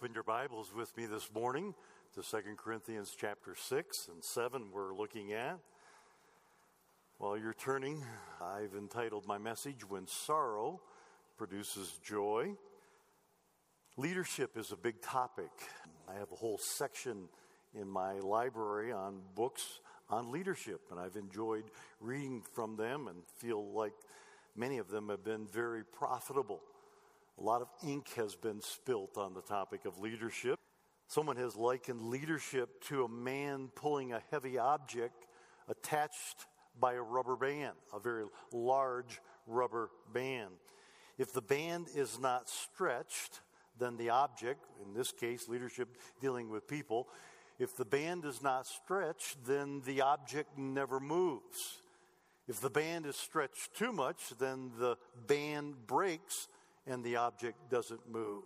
open your Bibles with me this morning to 2 Corinthians chapter 6 and 7, we're looking at. While you're turning, I've entitled my message, When Sorrow Produces Joy. Leadership is a big topic. I have a whole section in my library on books on leadership, and I've enjoyed reading from them and feel like many of them have been very profitable. A lot of ink has been spilt on the topic of leadership. Someone has likened leadership to a man pulling a heavy object attached by a rubber band, a very large rubber band. If the band is not stretched, then the object, in this case, leadership dealing with people, if the band is not stretched, then the object never moves. If the band is stretched too much, then the band breaks and the object doesn't move.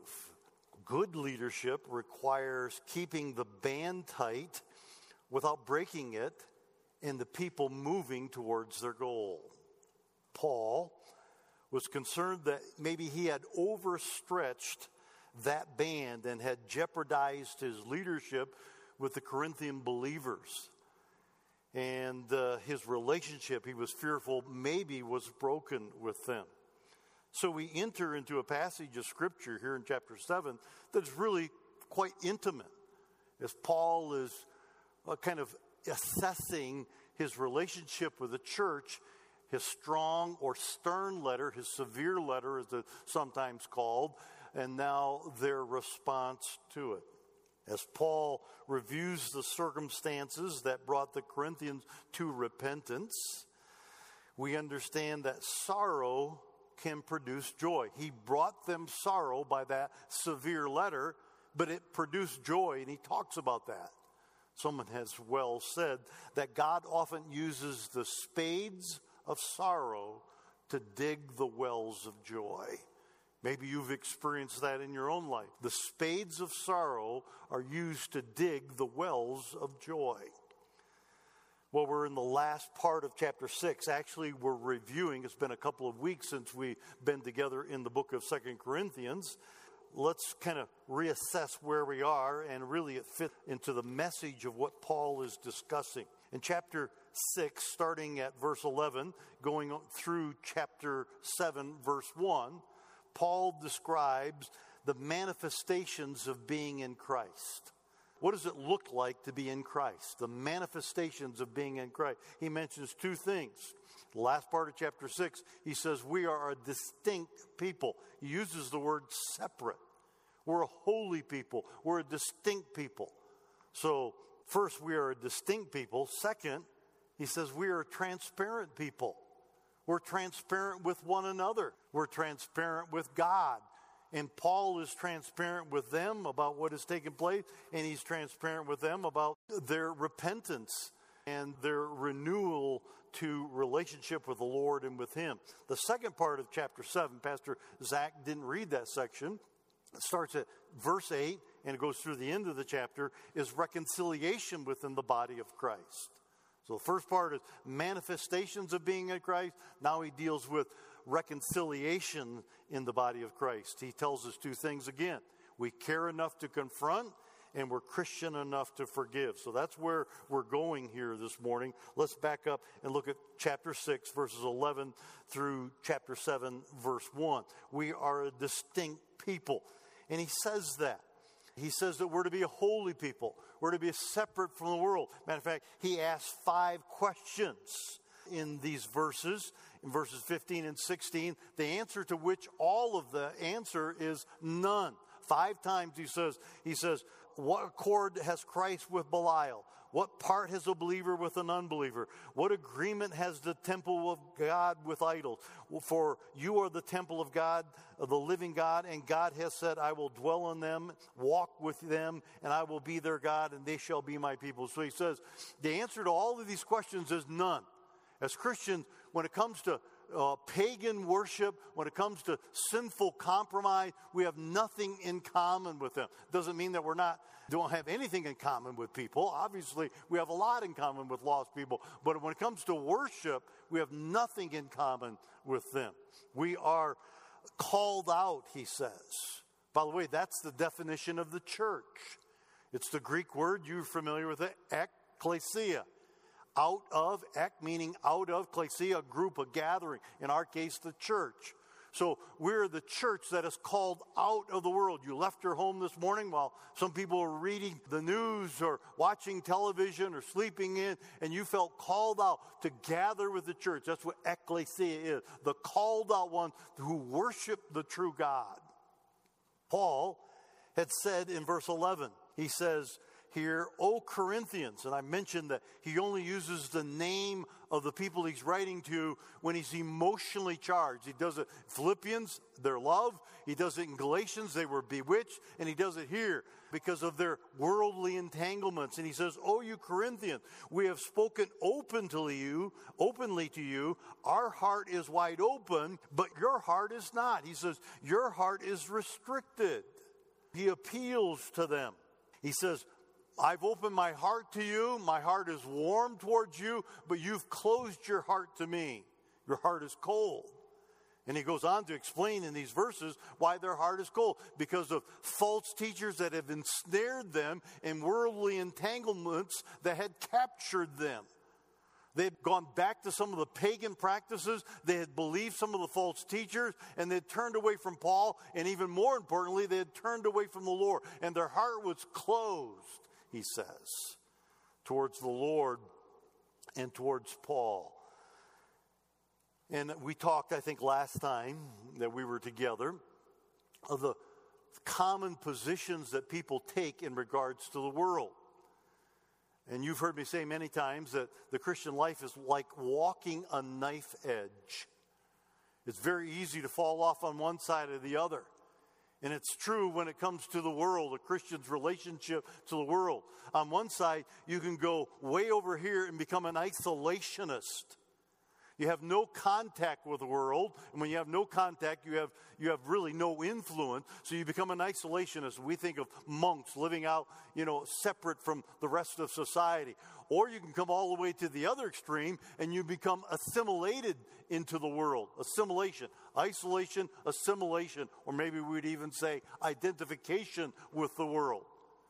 Good leadership requires keeping the band tight without breaking it and the people moving towards their goal. Paul was concerned that maybe he had overstretched that band and had jeopardized his leadership with the Corinthian believers. And uh, his relationship, he was fearful, maybe was broken with them. So we enter into a passage of scripture here in chapter 7 that's really quite intimate as Paul is uh, kind of assessing his relationship with the church, his strong or stern letter, his severe letter, as it's sometimes called, and now their response to it. As Paul reviews the circumstances that brought the Corinthians to repentance, we understand that sorrow can produce joy. He brought them sorrow by that severe letter, but it produced joy, and he talks about that. Someone has well said that God often uses the spades of sorrow to dig the wells of joy. Maybe you've experienced that in your own life. The spades of sorrow are used to dig the wells of joy. Well, we're in the last part of chapter 6. Actually, we're reviewing. It's been a couple of weeks since we've been together in the book of Second Corinthians. Let's kind of reassess where we are and really it fit into the message of what Paul is discussing. In chapter 6, starting at verse 11, going through chapter 7, verse 1, Paul describes the manifestations of being in Christ. What does it look like to be in Christ? The manifestations of being in Christ. He mentions two things. The last part of chapter 6, he says, We are a distinct people. He uses the word separate. We're a holy people. We're a distinct people. So, first, we are a distinct people. Second, he says, We are a transparent people. We're transparent with one another. We're transparent with God. And Paul is transparent with them about what has taken place, and he's transparent with them about their repentance and their renewal to relationship with the Lord and with him. The second part of chapter 7, Pastor Zach didn't read that section. It starts at verse 8 and it goes through the end of the chapter, is reconciliation within the body of Christ. So the first part is manifestations of being in Christ. Now he deals with reconciliation in the body of Christ. He tells us two things again. We care enough to confront and we're Christian enough to forgive. So that's where we're going here this morning. Let's back up and look at chapter 6, verses 11 through chapter 7, verse 1. We are a distinct people. And he says that. He says that we're to be a holy people. We're to be separate from the world. Matter of fact, he asks five questions in these verses in verses 15 and 16, the answer to which all of the answer is none. Five times he says, he says, what accord has Christ with Belial? What part has a believer with an unbeliever? What agreement has the temple of God with idols? For you are the temple of God, the living God, and God has said, I will dwell in them, walk with them, and I will be their God, and they shall be my people. So he says, the answer to all of these questions is none. As Christians, when it comes to uh, pagan worship, when it comes to sinful compromise, we have nothing in common with them. Doesn't mean that we're not don't have anything in common with people. Obviously, we have a lot in common with lost people. But when it comes to worship, we have nothing in common with them. We are called out, he says, By the way, that's the definition of the church. It's the Greek word, you're familiar with it, ekklesia. Out of, ek meaning out of, klesia, a group, a gathering. In our case, the church. So we're the church that is called out of the world. You left your home this morning while some people were reading the news or watching television or sleeping in, and you felt called out to gather with the church. That's what ecclesia is the called out one who worship the true God. Paul had said in verse 11, he says, here, O Corinthians, and I mentioned that he only uses the name of the people he's writing to when he's emotionally charged. He does it Philippians, their love. He does it in Galatians, they were bewitched, and he does it here because of their worldly entanglements. And he says, "O you Corinthians, we have spoken open to you, openly to you. Our heart is wide open, but your heart is not." He says, "Your heart is restricted." He appeals to them. He says, I've opened my heart to you. My heart is warm towards you, but you've closed your heart to me. Your heart is cold. And he goes on to explain in these verses why their heart is cold because of false teachers that have ensnared them in worldly entanglements that had captured them. They had gone back to some of the pagan practices. They had believed some of the false teachers and they had turned away from Paul. And even more importantly, they had turned away from the Lord and their heart was closed he says, towards the Lord and towards Paul. And we talked, I think, last time that we were together of the common positions that people take in regards to the world. And you've heard me say many times that the Christian life is like walking a knife edge. It's very easy to fall off on one side or the other. And it's true when it comes to the world, a Christian's relationship to the world. On one side, you can go way over here and become an isolationist. You have no contact with the world, and when you have no contact, you have you have really no influence. So you become an isolationist. We think of monks living out, you know, separate from the rest of society. Or you can come all the way to the other extreme and you become assimilated into the world. Assimilation, isolation, assimilation, or maybe we'd even say identification with the world.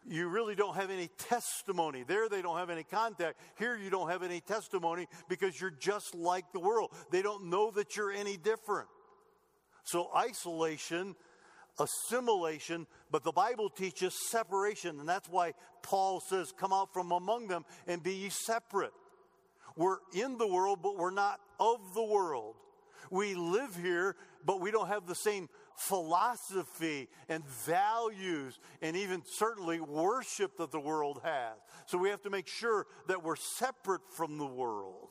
You really don't have any testimony. There, they don't have any contact. Here, you don't have any testimony because you're just like the world. They don't know that you're any different. So, isolation, assimilation, but the Bible teaches separation. And that's why Paul says, Come out from among them and be ye separate. We're in the world, but we're not of the world. We live here, but we don't have the same philosophy and values and even certainly worship that the world has. So we have to make sure that we're separate from the world.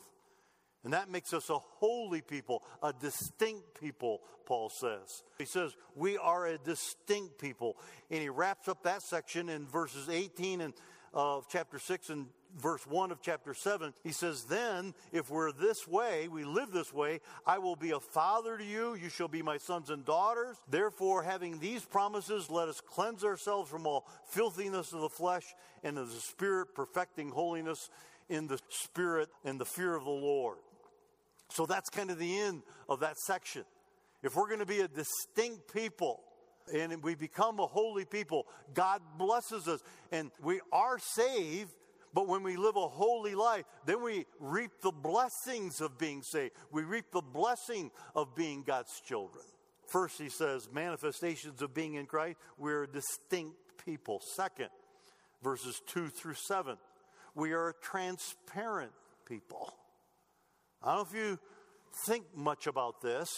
And that makes us a holy people, a distinct people, Paul says. He says, We are a distinct people. And he wraps up that section in verses 18 and of chapter 6 and verse 1 of chapter 7, he says, Then, if we're this way, we live this way, I will be a father to you, you shall be my sons and daughters. Therefore, having these promises, let us cleanse ourselves from all filthiness of the flesh and of the spirit, perfecting holiness in the spirit and the fear of the Lord. So that's kind of the end of that section. If we're going to be a distinct people, and we become a holy people, God blesses us. And we are saved, but when we live a holy life, then we reap the blessings of being saved. We reap the blessing of being God's children. First, he says, manifestations of being in Christ, we're distinct people. Second, verses 2 through 7, we are transparent people. I don't know if you think much about this,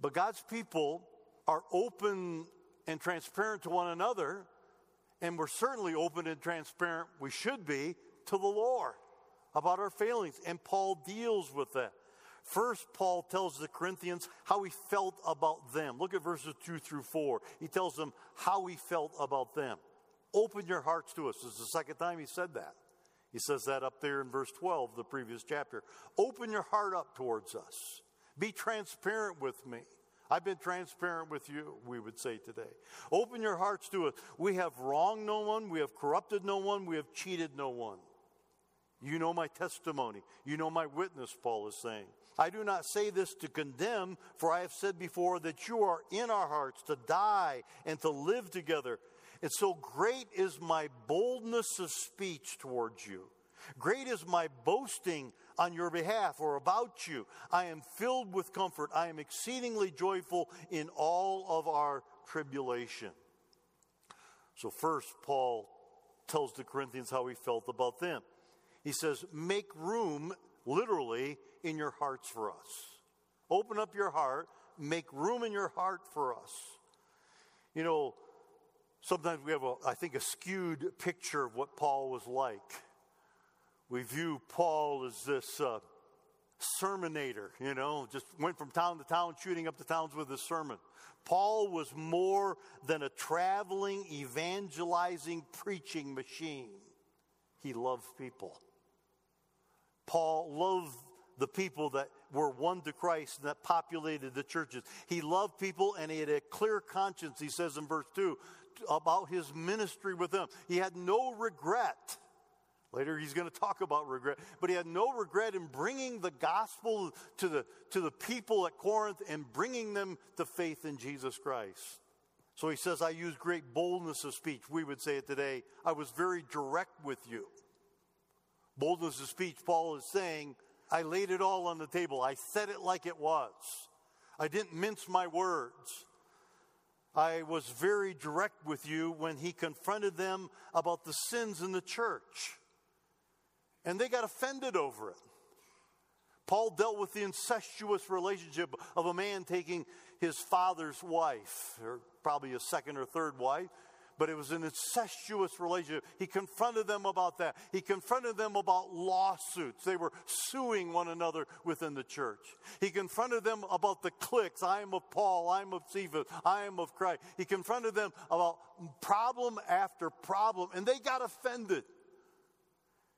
but God's people are open and transparent to one another, and we're certainly open and transparent, we should be, to the Lord about our failings. And Paul deals with that. First, Paul tells the Corinthians how he felt about them. Look at verses 2 through 4. He tells them how he felt about them. Open your hearts to us. This is the second time he said that. He says that up there in verse 12, the previous chapter. Open your heart up towards us. Be transparent with me. I've been transparent with you, we would say today. Open your hearts to us. We have wronged no one, we have corrupted no one, we have cheated no one. You know my testimony. You know my witness, Paul is saying. I do not say this to condemn, for I have said before that you are in our hearts to die and to live together. And so great is my boldness of speech towards you. Great is my boasting on your behalf or about you. I am filled with comfort. I am exceedingly joyful in all of our tribulation. So, first, Paul tells the Corinthians how he felt about them. He says, Make room, literally, in your hearts for us. Open up your heart, make room in your heart for us. You know, sometimes we have, a, I think, a skewed picture of what Paul was like. We view Paul as this uh, sermonator, you know, just went from town to town shooting up the towns with his sermon. Paul was more than a traveling, evangelizing, preaching machine. He loved people. Paul loved the people that were won to Christ and that populated the churches. He loved people and he had a clear conscience, he says in verse 2, about his ministry with them. He had no regret. Later, he's going to talk about regret, but he had no regret in bringing the gospel to the, to the people at Corinth and bringing them to faith in Jesus Christ. So he says, I use great boldness of speech. We would say it today. I was very direct with you. Boldness of speech, Paul is saying, I laid it all on the table. I said it like it was. I didn't mince my words. I was very direct with you when he confronted them about the sins in the church. And they got offended over it. Paul dealt with the incestuous relationship of a man taking his father's wife, or probably a second or third wife, but it was an incestuous relationship. He confronted them about that. He confronted them about lawsuits. They were suing one another within the church. He confronted them about the cliques. I am of Paul. I am of Cephas. I am of Christ. He confronted them about problem after problem, and they got offended.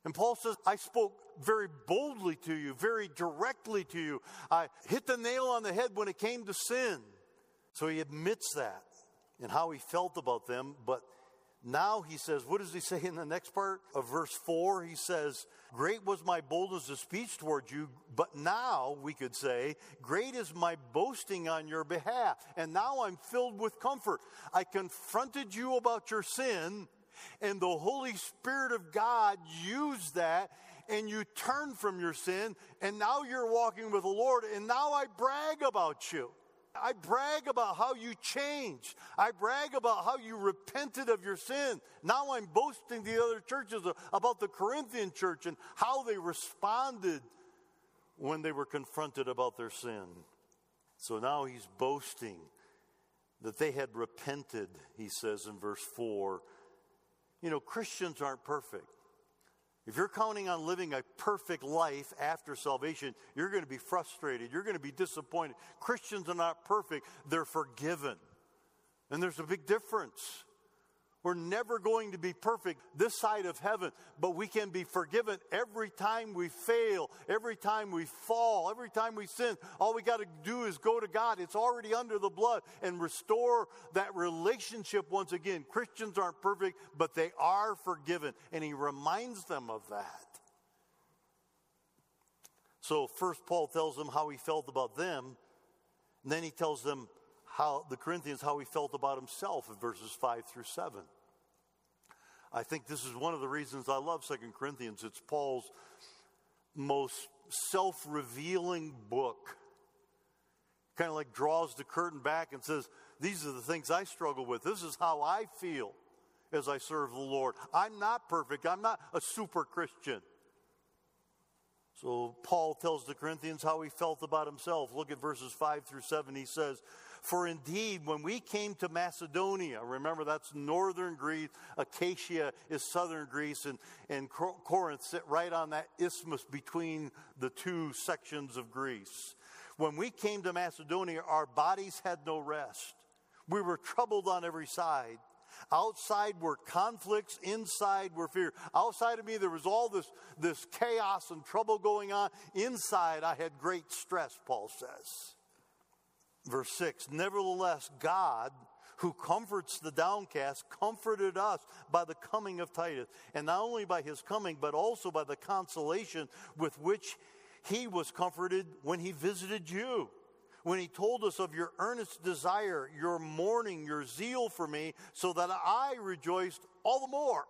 And Paul says, I spoke very boldly to you, very directly to you. I hit the nail on the head when it came to sin. So he admits that and how he felt about them. But now he says, what does he say in the next part of verse 4? He says, Great was my boldness of speech towards you, but now we could say, Great is my boasting on your behalf. And now I'm filled with comfort. I confronted you about your sin, and the Holy Spirit of God used that and you turned from your sin, and now you're walking with the Lord, and now I brag about you. I brag about how you changed. I brag about how you repented of your sin. Now I'm boasting to the other churches about the Corinthian church and how they responded when they were confronted about their sin. So now he's boasting that they had repented, he says in verse 4. You know, Christians aren't perfect. If you're counting on living a perfect life after salvation, you're going to be frustrated. You're going to be disappointed. Christians are not perfect, they're forgiven. And there's a big difference. We're never going to be perfect this side of heaven, but we can be forgiven every time we fail, every time we fall, every time we sin. All we got to do is go to God. It's already under the blood and restore that relationship once again. Christians aren't perfect, but they are forgiven, and He reminds them of that. So, first, Paul tells them how he felt about them, and then he tells them how the Corinthians how he felt about himself in verses 5 through 7. I think this is one of the reasons I love Second Corinthians. It's Paul's most self revealing book. Kind of like draws the curtain back and says, These are the things I struggle with. This is how I feel as I serve the Lord. I'm not perfect, I'm not a super Christian. So Paul tells the Corinthians how he felt about himself. Look at verses 5 through 7. He says, for indeed, when we came to Macedonia, remember that's northern Greece, Achaia is southern Greece, and, and Corinth sit right on that isthmus between the two sections of Greece. When we came to Macedonia, our bodies had no rest. We were troubled on every side. Outside were conflicts, inside were fear. Outside of me, there was all this, this chaos and trouble going on. Inside, I had great stress, Paul says. Verse 6 Nevertheless, God, who comforts the downcast, comforted us by the coming of Titus. And not only by his coming, but also by the consolation with which He was comforted when he visited you, when he told us of your earnest desire, your mourning, your zeal for me, so that I rejoiced all the more.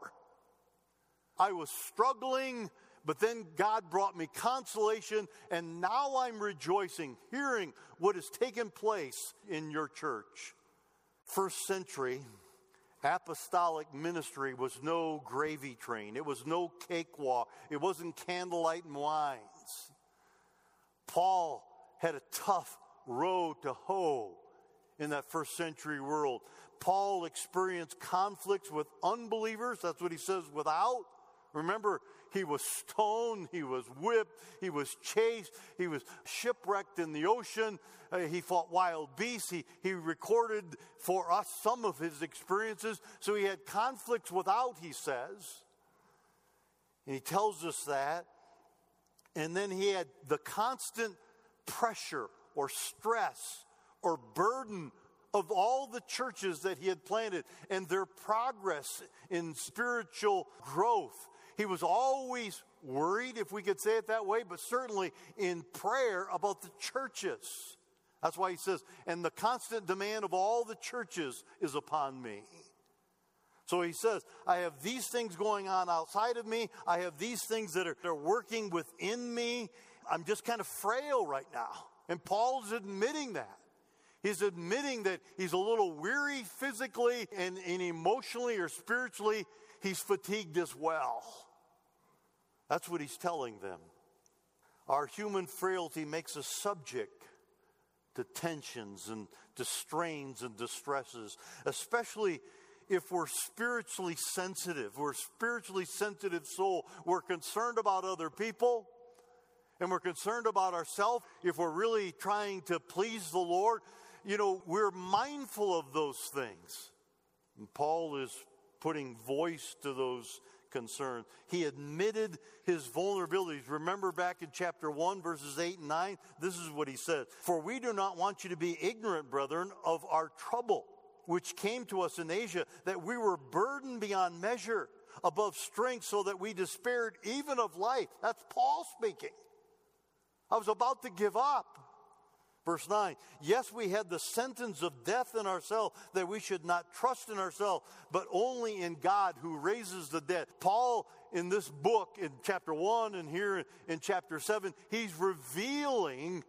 I was struggling, but then God brought me consolation, and now I'm rejoicing, hearing what has taken place in your church. First century, apostolic ministry was no gravy train, it was no cakewalk, it wasn't candlelight and wines. Paul had a tough road to hoe in that first century world. Paul experienced conflicts with unbelievers. That's what he says without. Remember, he was stoned, he was whipped, he was chased, he was shipwrecked in the ocean, uh, he fought wild beasts. He, he recorded for us some of his experiences. So he had conflicts without, he says. And he tells us that. And then he had the constant pressure or stress or burden of all the churches that he had planted and their progress in spiritual growth. He was always worried, if we could say it that way, but certainly in prayer about the churches. That's why he says, and the constant demand of all the churches is upon me. So he says, I have these things going on outside of me. I have these things that are, that are working within me. I'm just kind of frail right now. And Paul's admitting that. He's admitting that he's a little weary physically and, and emotionally or spiritually. He's fatigued as well. That's what he's telling them. Our human frailty makes us subject to tensions and to strains and distresses, especially if we're spiritually sensitive. We're spiritually sensitive soul. We're concerned about other people and we're concerned about ourselves. If we're really trying to please the Lord, you know, we're mindful of those things. And Paul is putting voice to those concerns. He admitted his vulnerabilities. Remember back in chapter 1, verses 8 and 9? This is what he said For we do not want you to be ignorant, brethren, of our trouble, which came to us in Asia, that we were burdened beyond measure, above strength, so that we despaired even of life. That's Paul speaking. I was about to give up. Verse 9, yes, we had the sentence of death in ourselves that we should not trust in ourselves, but only in God who raises the dead. Paul, in this book, in chapter 1 and here in chapter 7, he's revealing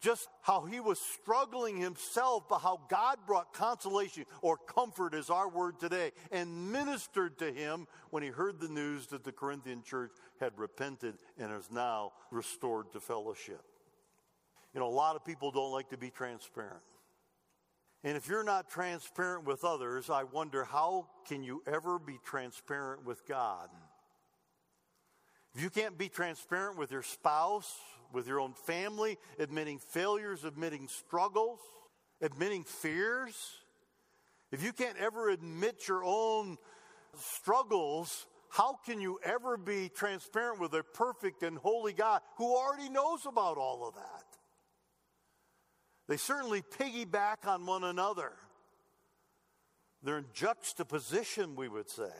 just how he was struggling himself, but how God brought consolation or comfort, is our word today, and ministered to him when he heard the news that the Corinthian church had repented and is now restored to fellowship. You know, a lot of people don't like to be transparent. And if you're not transparent with others, I wonder how can you ever be transparent with God? If you can't be transparent with your spouse, with your own family, admitting failures, admitting struggles, admitting fears, if you can't ever admit your own struggles, how can you ever be transparent with a perfect and holy God who already knows about all of that? They certainly piggyback on one another. They're in juxtaposition, we would say.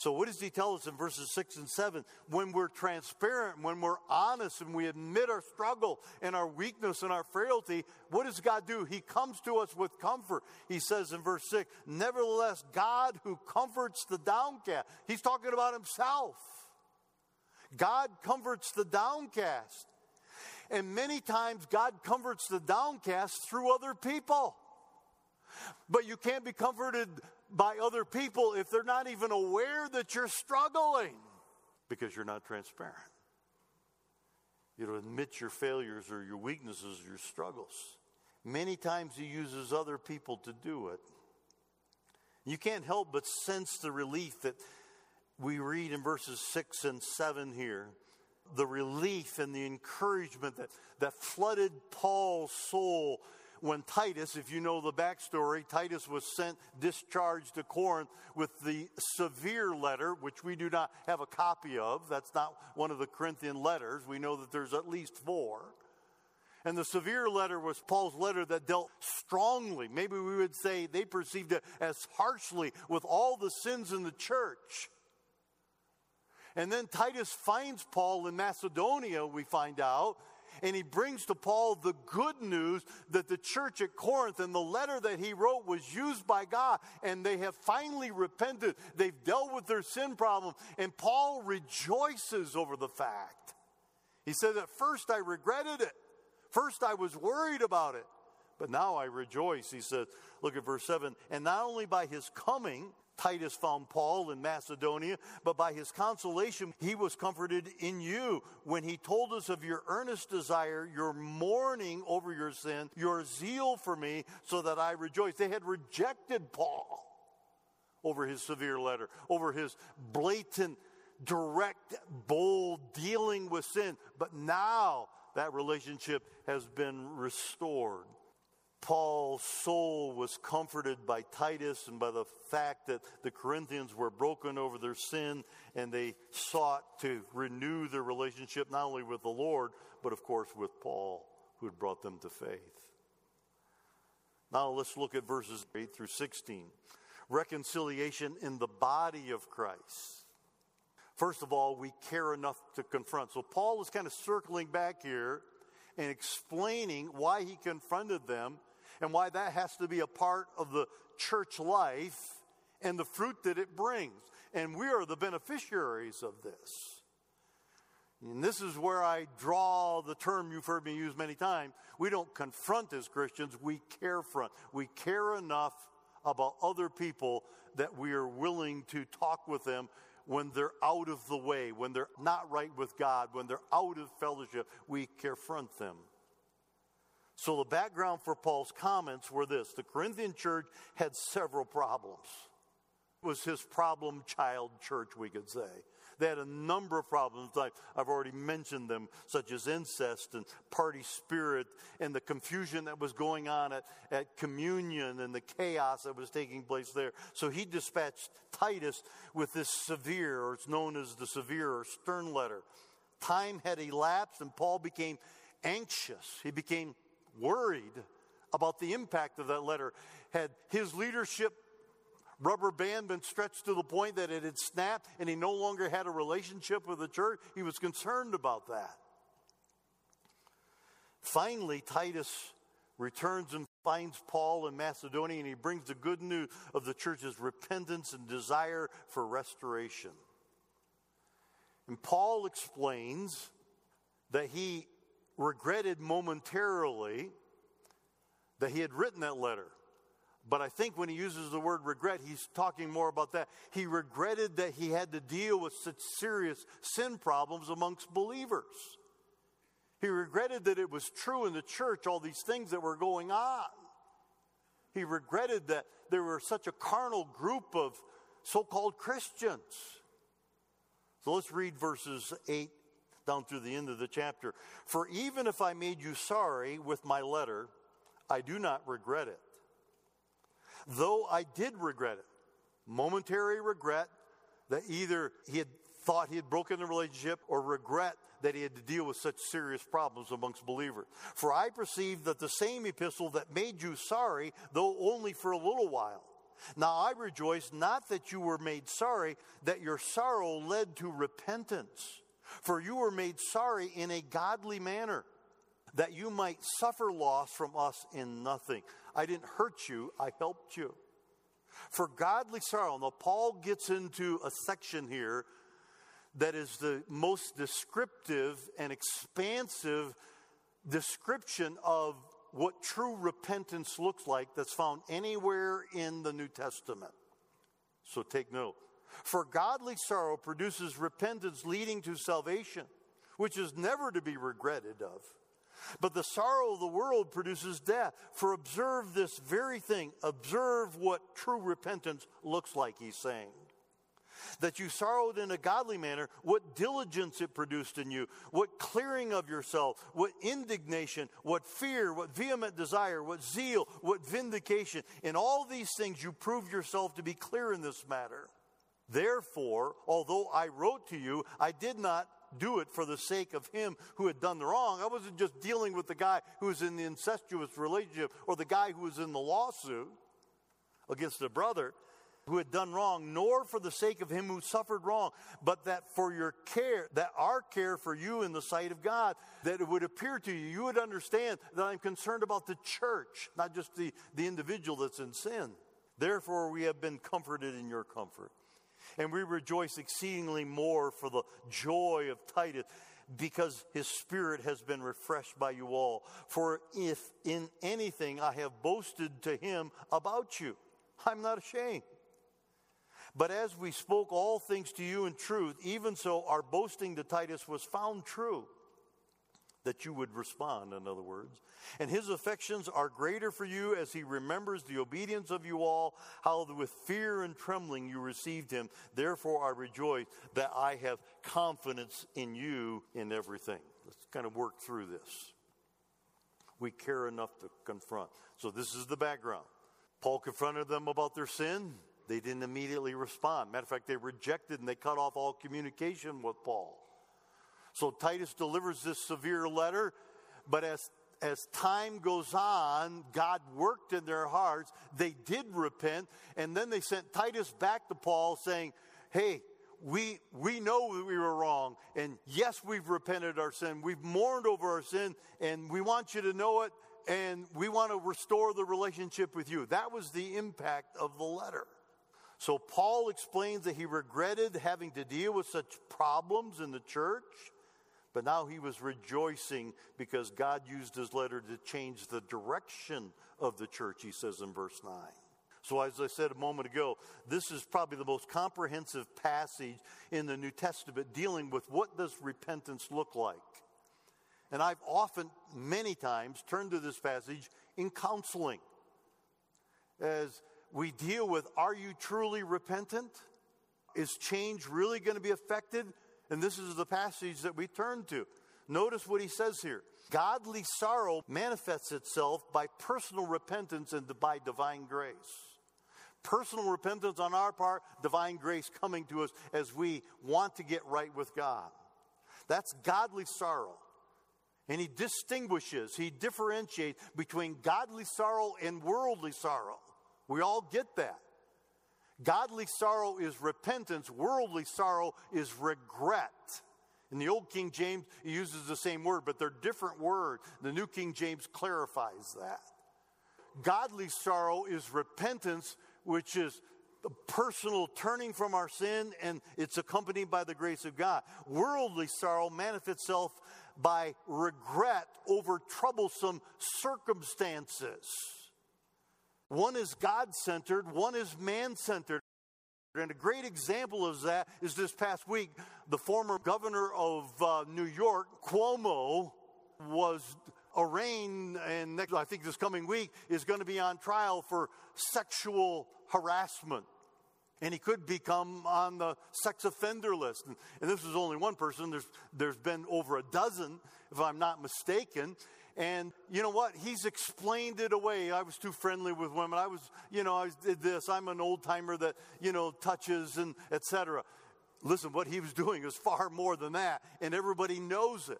So, what does he tell us in verses 6 and 7? When we're transparent, when we're honest, and we admit our struggle and our weakness and our frailty, what does God do? He comes to us with comfort. He says in verse 6 Nevertheless, God who comforts the downcast, he's talking about himself. God comforts the downcast. And many times God comforts the downcast through other people. But you can't be comforted by other people if they're not even aware that you're struggling because you're not transparent. You don't admit your failures or your weaknesses, your struggles. Many times he uses other people to do it. You can't help but sense the relief that we read in verses 6 and 7 here the relief and the encouragement that, that flooded Paul's soul when Titus, if you know the backstory, Titus was sent discharged to Corinth with the severe letter, which we do not have a copy of. That's not one of the Corinthian letters. We know that there's at least four. And the severe letter was Paul's letter that dealt strongly, maybe we would say they perceived it as harshly, with all the sins in the church. And then Titus finds Paul in Macedonia, we find out, and he brings to Paul the good news that the church at Corinth and the letter that he wrote was used by God and they have finally repented. They've dealt with their sin problem, and Paul rejoices over the fact. He said, At first I regretted it, first I was worried about it, but now I rejoice. He says, Look at verse 7 and not only by his coming, Titus found Paul in Macedonia, but by his consolation, he was comforted in you when he told us of your earnest desire, your mourning over your sin, your zeal for me, so that I rejoice. They had rejected Paul over his severe letter, over his blatant, direct, bold dealing with sin. But now that relationship has been restored. Paul's soul was comforted by Titus and by the fact that the Corinthians were broken over their sin and they sought to renew their relationship not only with the Lord, but of course with Paul, who had brought them to faith. Now let's look at verses 8 through 16. Reconciliation in the body of Christ. First of all, we care enough to confront. So Paul is kind of circling back here and explaining why he confronted them and why that has to be a part of the church life and the fruit that it brings. And we are the beneficiaries of this. And this is where I draw the term you've heard me use many times. We don't confront as Christians, we care front. We care enough about other people that we are willing to talk with them when they're out of the way, when they're not right with God, when they're out of fellowship. We confront them. So, the background for Paul's comments were this the Corinthian church had several problems. It was his problem child church, we could say. They had a number of problems. I've already mentioned them, such as incest and party spirit and the confusion that was going on at, at communion and the chaos that was taking place there. So he dispatched Titus with this severe, or it's known as the severe or stern letter. Time had elapsed and Paul became anxious. He became worried about the impact of that letter. Had his leadership rubber band been stretched to the point that it had snapped and he no longer had a relationship with the church? He was concerned about that. Finally, Titus returns and finds Paul in Macedonia and he brings the good news of the church's repentance and desire for restoration. And Paul explains that he regretted momentarily that he had written that letter. But I think when he uses the word regret, he's talking more about that. He regretted that he had to deal with such serious sin problems amongst believers. He regretted that it was true in the church, all these things that were going on. He regretted that there were such a carnal group of so called Christians. So let's read verses 8 down through the end of the chapter. For even if I made you sorry with my letter, I do not regret it. Though I did regret it, momentary regret that either he had thought he had broken the relationship or regret that he had to deal with such serious problems amongst believers. For I perceive that the same epistle that made you sorry, though only for a little while. Now I rejoice not that you were made sorry, that your sorrow led to repentance. For you were made sorry in a godly manner, that you might suffer loss from us in nothing. I didn't hurt you, I helped you. For godly sorrow. Now, Paul gets into a section here that is the most descriptive and expansive description of what true repentance looks like that's found anywhere in the New Testament. So take note. For godly sorrow produces repentance leading to salvation, which is never to be regretted of. But the sorrow of the world produces death. For observe this very thing. Observe what true repentance looks like, he's saying. That you sorrowed in a godly manner, what diligence it produced in you, what clearing of yourself, what indignation, what fear, what vehement desire, what zeal, what vindication. In all these things, you prove yourself to be clear in this matter. Therefore, although I wrote to you, I did not do it for the sake of him who had done the wrong. I wasn't just dealing with the guy who was in the incestuous relationship or the guy who was in the lawsuit against a brother. who had done wrong, nor for the sake of him who suffered wrong, but that for your care, that our care for you in the sight of God, that it would appear to you, you would understand that I'm concerned about the church, not just the, the individual that's in sin. Therefore, we have been comforted in your comfort. And we rejoice exceedingly more for the joy of Titus because his spirit has been refreshed by you all. For if in anything I have boasted to him about you, I'm not ashamed. But as we spoke all things to you in truth, even so our boasting to Titus was found true that you would respond, in other words. And his affections are greater for you as he remembers the obedience of you all, how with fear and trembling you received him. Therefore I rejoice that I have confidence in you in everything. Let's kind of work through this. We care enough to confront. So this is the background. Paul confronted them about their sin. They didn't immediately respond. Matter of fact, they rejected and they cut off all communication with Paul. So Titus delivers this severe letter, but as as time goes on, God worked in their hearts. They did repent, and then they sent Titus back to Paul saying, Hey, we, we know we were wrong, and yes, we've repented our sin. We've mourned over our sin, and we want you to know it, and we want to restore the relationship with you. That was the impact of the letter. So Paul explains that he regretted having to deal with such problems in the church but now he was rejoicing because God used his letter to change the direction of the church, he says in verse 9. So, as I said a moment ago, this is probably the most comprehensive passage in the New Testament dealing with what does repentance look like. And I've often, many times, turned to this passage in counseling as we deal with are you truly repentant? Is change really going to be affected and this is the passage that we turn to. Notice what he says here. Godly sorrow manifests itself by personal repentance and by divine grace. Personal repentance on our part, divine grace coming to us as we want to get right with God. That's godly sorrow. And he distinguishes, he differentiates between godly sorrow and worldly sorrow. We all get that. Godly sorrow is repentance, worldly sorrow is regret. In the Old King James, he uses the same word, but they're different words. The New King James clarifies that. Godly sorrow is repentance, which is the personal turning from our sin, and it's accompanied by the grace of God. Worldly sorrow manifests itself by regret over troublesome circumstances. One is God centered, one is man centered. And a great example of that is this past week, the former governor of uh, New York, Cuomo, was arraigned, and next, I think this coming week is going to be on trial for sexual harassment. And he could become on the sex offender list. And, and this is only one person, there's, there's been over a dozen, if I'm not mistaken. And you know what? He's explained it away. I was too friendly with women. I was, you know, I did this. I'm an old timer that, you know, touches and etc. Listen, what he was doing is far more than that, and everybody knows it.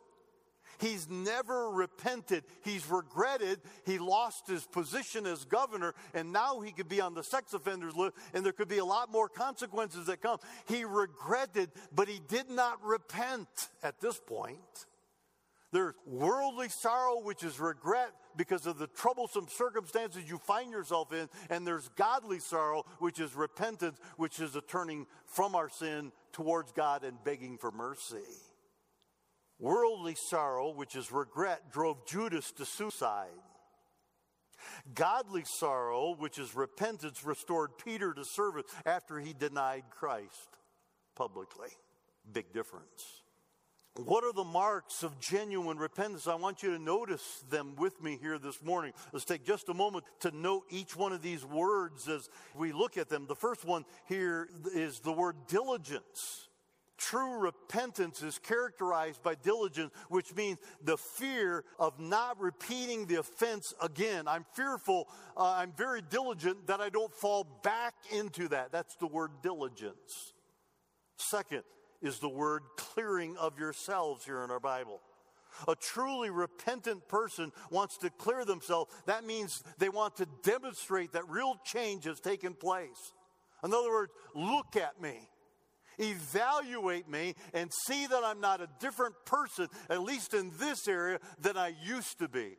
He's never repented. He's regretted. He lost his position as governor, and now he could be on the sex offenders list, and there could be a lot more consequences that come. He regretted, but he did not repent at this point. There's worldly sorrow, which is regret because of the troublesome circumstances you find yourself in. And there's godly sorrow, which is repentance, which is a turning from our sin towards God and begging for mercy. Worldly sorrow, which is regret, drove Judas to suicide. Godly sorrow, which is repentance, restored Peter to service after he denied Christ publicly. Big difference. What are the marks of genuine repentance? I want you to notice them with me here this morning. Let's take just a moment to note each one of these words as we look at them. The first one here is the word diligence. True repentance is characterized by diligence, which means the fear of not repeating the offense again. I'm fearful, uh, I'm very diligent that I don't fall back into that. That's the word diligence. Second, is the word clearing of yourselves here in our Bible. A truly repentant person wants to clear themselves. That means they want to demonstrate that real change has taken place. In other words, look at me, evaluate me, and see that I'm not a different person, at least in this area, than I used to be.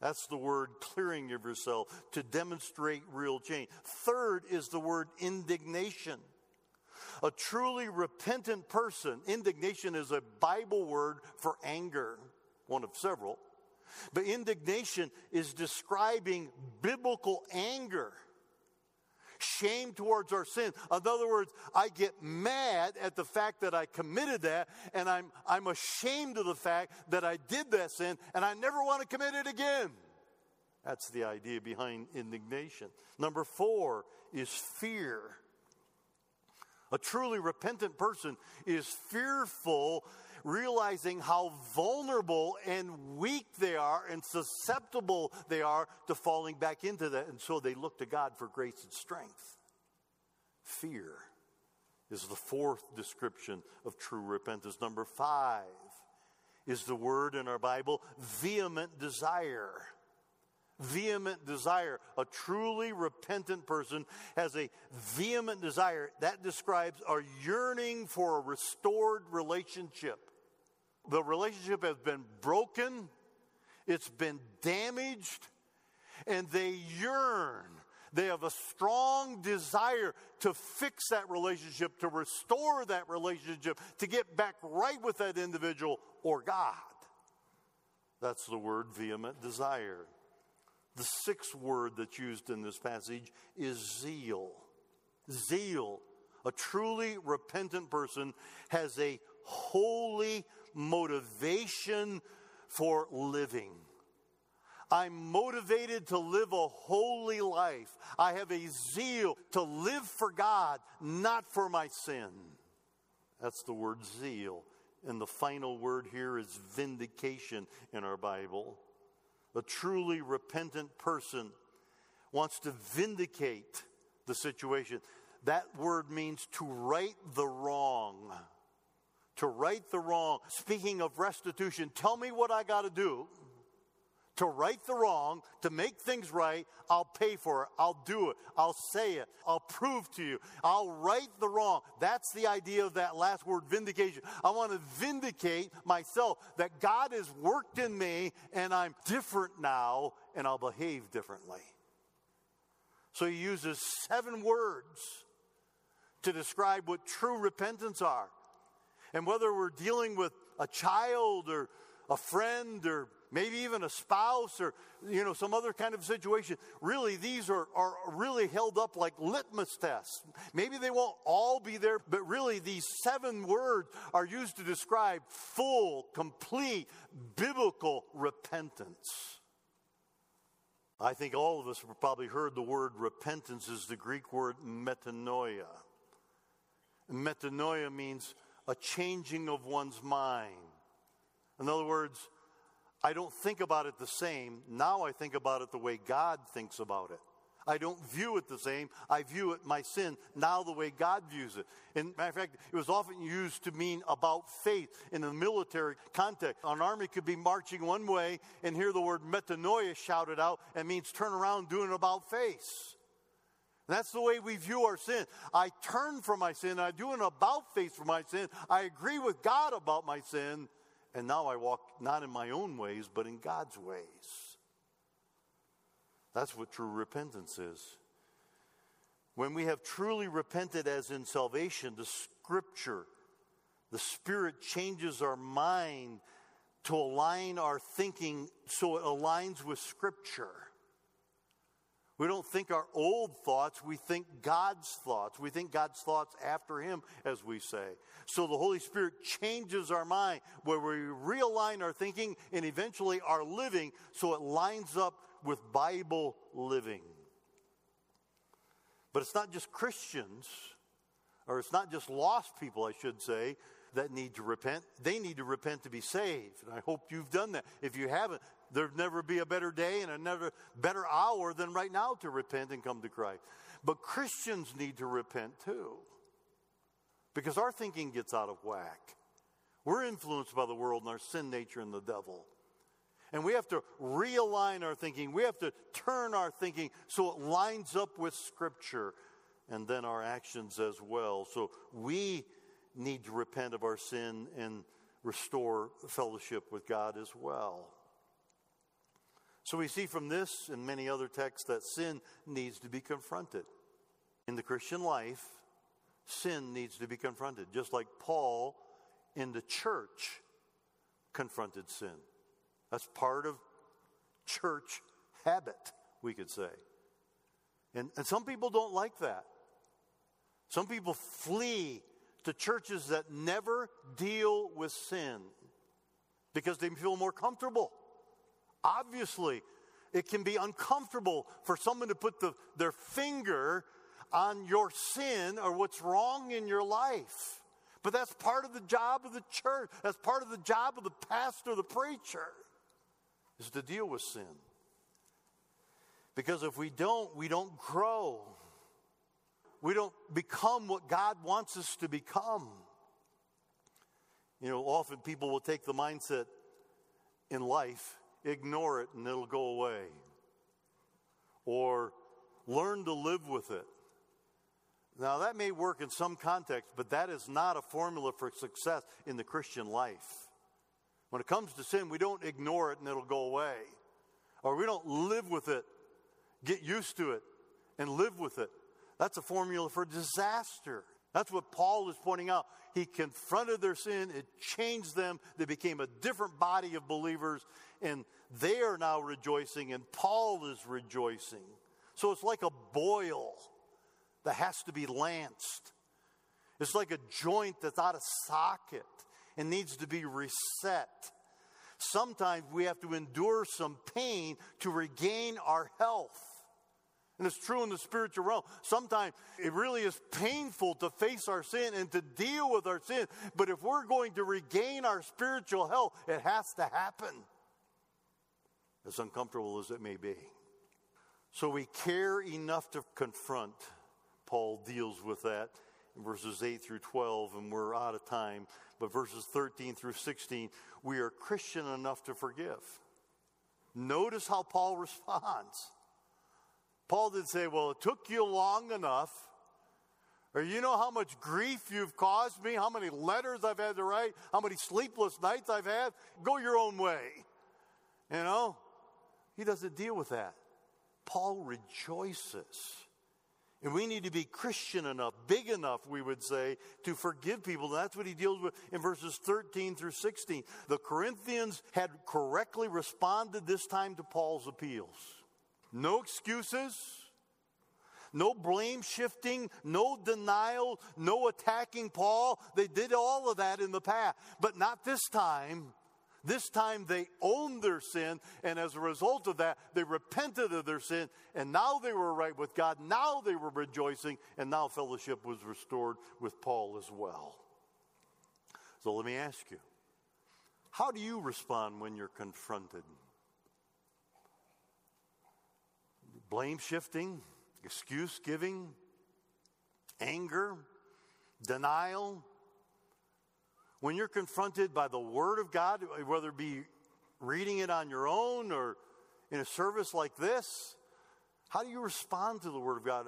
That's the word clearing of yourself to demonstrate real change. Third is the word indignation. A truly repentant person, indignation is a Bible word for anger, one of several. But indignation is describing biblical anger, shame towards our sin. In other words, I get mad at the fact that I committed that, and I'm, I'm ashamed of the fact that I did that sin, and I never want to commit it again. That's the idea behind indignation. Number four is fear. A truly repentant person is fearful, realizing how vulnerable and weak they are and susceptible they are to falling back into that. And so they look to God for grace and strength. Fear is the fourth description of true repentance. Number five is the word in our Bible vehement desire vehement desire. A truly repentant person has a vehement desire. That describes a yearning for a restored relationship. The relationship has been broken, it's been damaged, and they yearn. They have a strong desire to fix that relationship, to restore that relationship, to get back right with that individual or God. That's the word vehement desire. The sixth word that's used in this passage is zeal. Zeal. A truly repentant person has a holy motivation for living. I'm motivated to live a holy life. I have a zeal to live for God, not for my sin. That's the word zeal. And the final word here is vindication in our Bible a truly repentant person wants to vindicate the situation. That word means to right the wrong. To right the wrong. Speaking of restitution, tell me what I got to do to right the wrong, to make things right, I'll pay for it. I'll do it. I'll say it. I'll prove to you. I'll right the wrong. That's the idea of that last word, vindication. I want to vindicate myself that God has worked in me and I'm different now and I'll behave differently. So he uses seven words to describe what true repentance are. And whether we're dealing with a child or a friend or maybe even a spouse or you know some other kind of situation. Really these are, are really held up like litmus tests. Maybe they won't all be there but really these seven words are used to describe full complete biblical repentance. I think all of us have probably heard the word repentance is the greek word metanoia. Metanoia means a changing of one's mind. In other words I don't think about it the same. Now I think about it the way God thinks about it. I don't view it the same. I view it, my sin, now the way God views it. In matter of fact, it was often used to mean about faith in the military context. An army could be marching one way and hear the word metanoia shouted out and means turn around do doing about face. That's the way we view our sin. I turn from my sin. I do an about face for my sin. I agree with God about my sin. And now I walk not in my own ways, but in God's ways. That's what true repentance is. When we have truly repented, as in salvation, the scripture, the Spirit changes our mind to align our thinking so it aligns with scripture. We don't think our old thoughts, we think God's thoughts. We think God's thoughts after Him, as we say. So the Holy Spirit changes our mind where we realign our thinking and eventually our living so it lines up with Bible living. But it's not just Christians, or it's not just lost people, I should say, that need to repent. They need to repent to be saved. And I hope you've done that. If you haven't, There'd never be a better day and a never better hour than right now to repent and come to Christ. But Christians need to repent too. Because our thinking gets out of whack. We're influenced by the world and our sin nature and the devil. And we have to realign our thinking. We have to turn our thinking so it lines up with Scripture. and then our actions as well. So we need to repent of our sin and restore fellowship with God as well. So we see from this and many other texts that sin needs to be confronted. In the Christian life, sin needs to be confronted, just like Paul in the church confronted sin. That's part of church habit, we could say. And, and some people don't like that. Some people flee to churches that never deal with sin because they feel more comfortable. Obviously, it can be uncomfortable for someone to put the, their finger on your sin or what's wrong in your life. But that's part of the job of the church. That's part of the job of the pastor, the preacher, is to deal with sin. Because if we don't, we don't grow. We don't become what God wants us to become. You know, often people will take the mindset in life ignore it and it'll go away. Or learn to live with it. Now, that may work in some context, but that is not a formula for success in the Christian life. When it comes to sin, we don't ignore it and it'll go away. Or we don't live with it, get used to it, and live with it. That's a formula for disaster. That's what Paul is pointing out. He confronted their sin, it changed them. They became a different body of believers, and they are now rejoicing, and Paul is rejoicing. So it's like a boil that has to be lanced. It's like a joint that's out of socket and needs to be reset. Sometimes we have to endure some pain to regain our health. And it's true in the spiritual realm. Sometimes it really is painful to face our sin and to deal with our sin. But if we're going to regain our spiritual health, it has to happen, as uncomfortable as it may be. So we care enough to confront. Paul deals with that in verses 8 through 12, and we're out of time. But verses 13 through 16, we are Christian enough to forgive. Notice how Paul responds. Paul didn't say, Well, it took you long enough. Or you know how much grief you've caused me, how many letters I've had to write, how many sleepless nights I've had. Go your own way. You know? He doesn't deal with that. Paul rejoices. And we need to be Christian enough, big enough, we would say, to forgive people. That's what he deals with in verses 13 through 16. The Corinthians had correctly responded this time to Paul's appeals. No excuses, no blame shifting, no denial, no attacking Paul. They did all of that in the past, but not this time. This time they owned their sin, and as a result of that, they repented of their sin, and now they were right with God. Now they were rejoicing, and now fellowship was restored with Paul as well. So let me ask you how do you respond when you're confronted? Blame shifting, excuse giving, anger, denial. When you're confronted by the Word of God, whether it be reading it on your own or in a service like this, how do you respond to the Word of God?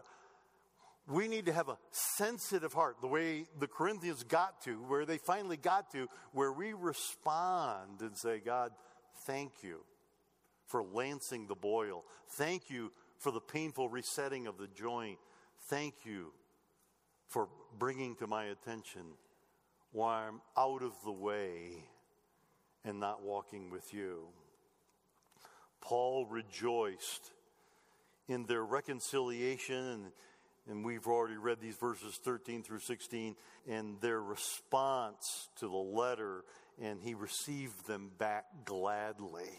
We need to have a sensitive heart, the way the Corinthians got to, where they finally got to, where we respond and say, God, thank you for lancing the boil. Thank you for the painful resetting of the joint. Thank you for bringing to my attention why I'm out of the way and not walking with you. Paul rejoiced in their reconciliation, and, and we've already read these verses 13 through 16, and their response to the letter, and he received them back gladly.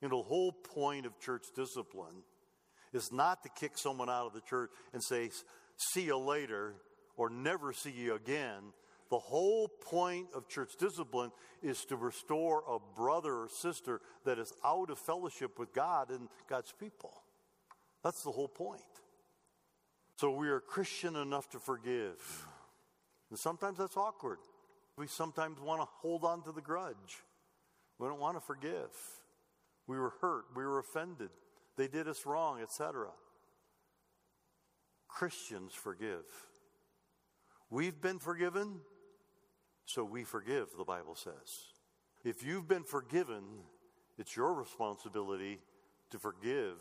You know, the whole point of church discipline is not to kick someone out of the church and say, see you later or never see you again. The whole point of church discipline is to restore a brother or sister that is out of fellowship with God and God's people. That's the whole point. So we are Christian enough to forgive. And sometimes that's awkward. We sometimes want to hold on to the grudge. We don't want to forgive. We were hurt. We were offended. They did us wrong, etc. Christians forgive. We've been forgiven, so we forgive, the Bible says. If you've been forgiven, it's your responsibility to forgive.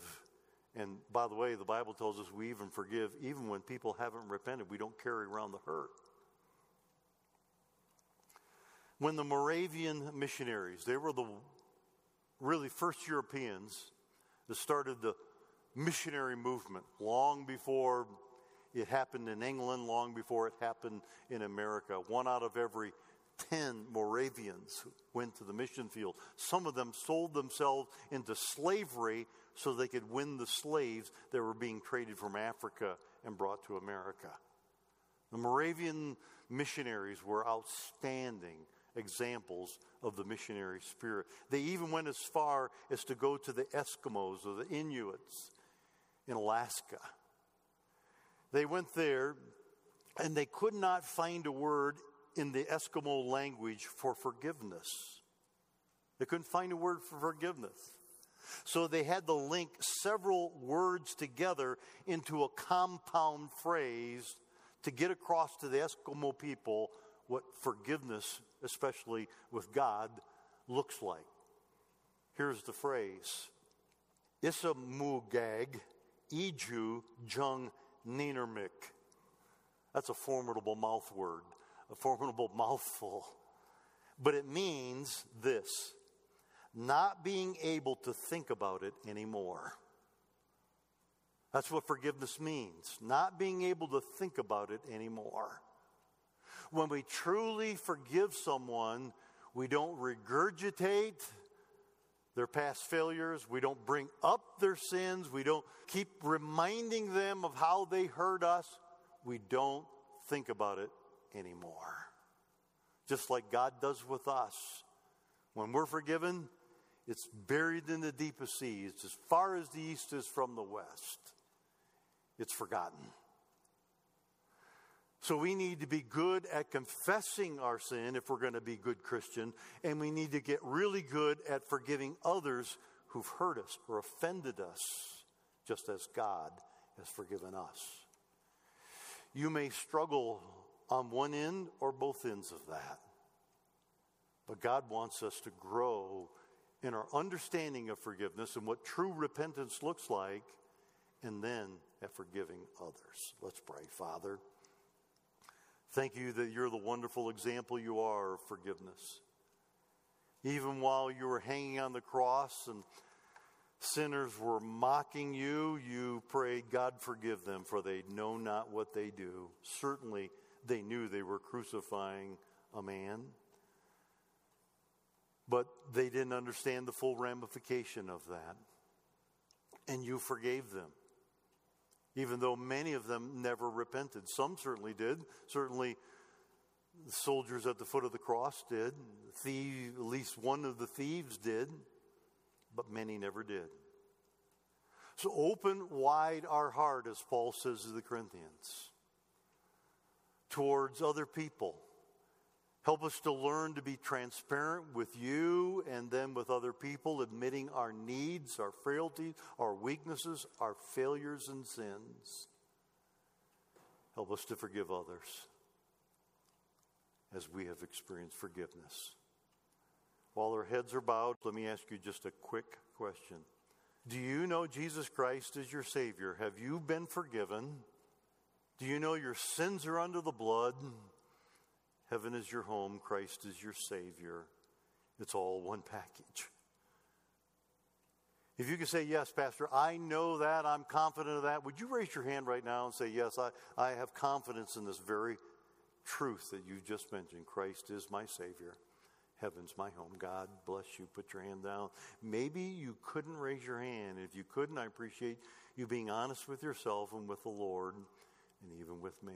And by the way, the Bible tells us we even forgive even when people haven't repented. We don't carry around the hurt. When the Moravian missionaries, they were the really first Europeans that started the missionary movement long before it happened in England, long before it happened in America. One out of every 10 Moravians went to the mission field. Some of them sold themselves into slavery so they could win the slaves that were being traded from Africa and brought to America. The Moravian missionaries were outstanding examples of the missionary spirit. They even went as far as to go to the Eskimos or the Inuits in Alaska. They went there and they could not find a word in the Eskimo language for forgiveness. They couldn't find a word for forgiveness. So they had to link several words together into a compound phrase to get across to the Eskimo people what forgiveness, especially with God, looks like. Here's the phrase Isamugag Iju Jung Ninermik. That's a formidable mouth word, a formidable mouthful. But it means this not being able to think about it anymore. That's what forgiveness means, not being able to think about it anymore. When we truly forgive someone, we don't regurgitate their past failures. We don't bring up their sins. We don't keep reminding them of how they hurt us. We don't think about it anymore. Just like God does with us. When we're forgiven, it's buried in the deepest seas, as far as the east is from the west. It's forgotten. So we need to be good at confessing our sin if we're going to be good Christian, and we need to get really good at forgiving others who've hurt us or offended us, just as God has forgiven us. You may struggle on one end or both ends of that. But God wants us to grow in our understanding of forgiveness and what true repentance looks like, and then at forgiving others. Let's pray. Father, Thank you that you're the wonderful example you are of forgiveness. Even while you were hanging on the cross and sinners were mocking you, you prayed, God, forgive them, for they know not what they do. Certainly, they knew they were crucifying a man, but they didn't understand the full ramification of that. And you forgave them even though many of them never repented. Some certainly did. Certainly, the soldiers at the foot of the cross did. Thief, at least one of the thieves did, but many never did. So open wide our heart, as Paul says to the Corinthians, towards other people Help us to learn to be transparent with you and then with other people, admitting our needs, our frailties, our weaknesses, our failures and sins. Help us to forgive others as we have experienced forgiveness. While our heads are bowed, let me ask you just a quick question. Do you know Jesus Christ is your Savior? Have you been forgiven? Do you know your sins are under the blood? Heaven is your home, Christ is your Savior. It's all one package. If you can say, Yes, Pastor, I know that, I'm confident of that, would you raise your hand right now and say, Yes, I, I have confidence in this very truth that you just mentioned? Christ is my Savior. Heaven's my home. God bless you. Put your hand down. Maybe you couldn't raise your hand. If you couldn't, I appreciate you being honest with yourself and with the Lord and even with me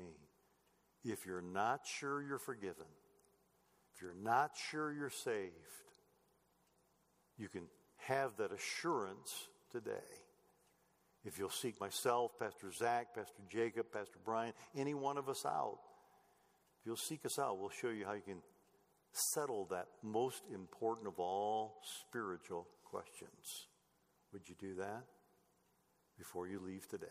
if you're not sure you're forgiven, if you're not sure you're saved, you can have that assurance today. If you'll seek myself, Pastor Zach, Pastor Jacob, Pastor Brian, any one of us out, if you'll seek us out, we'll show you how you can settle that most important of all spiritual questions. Would you do that before you leave today?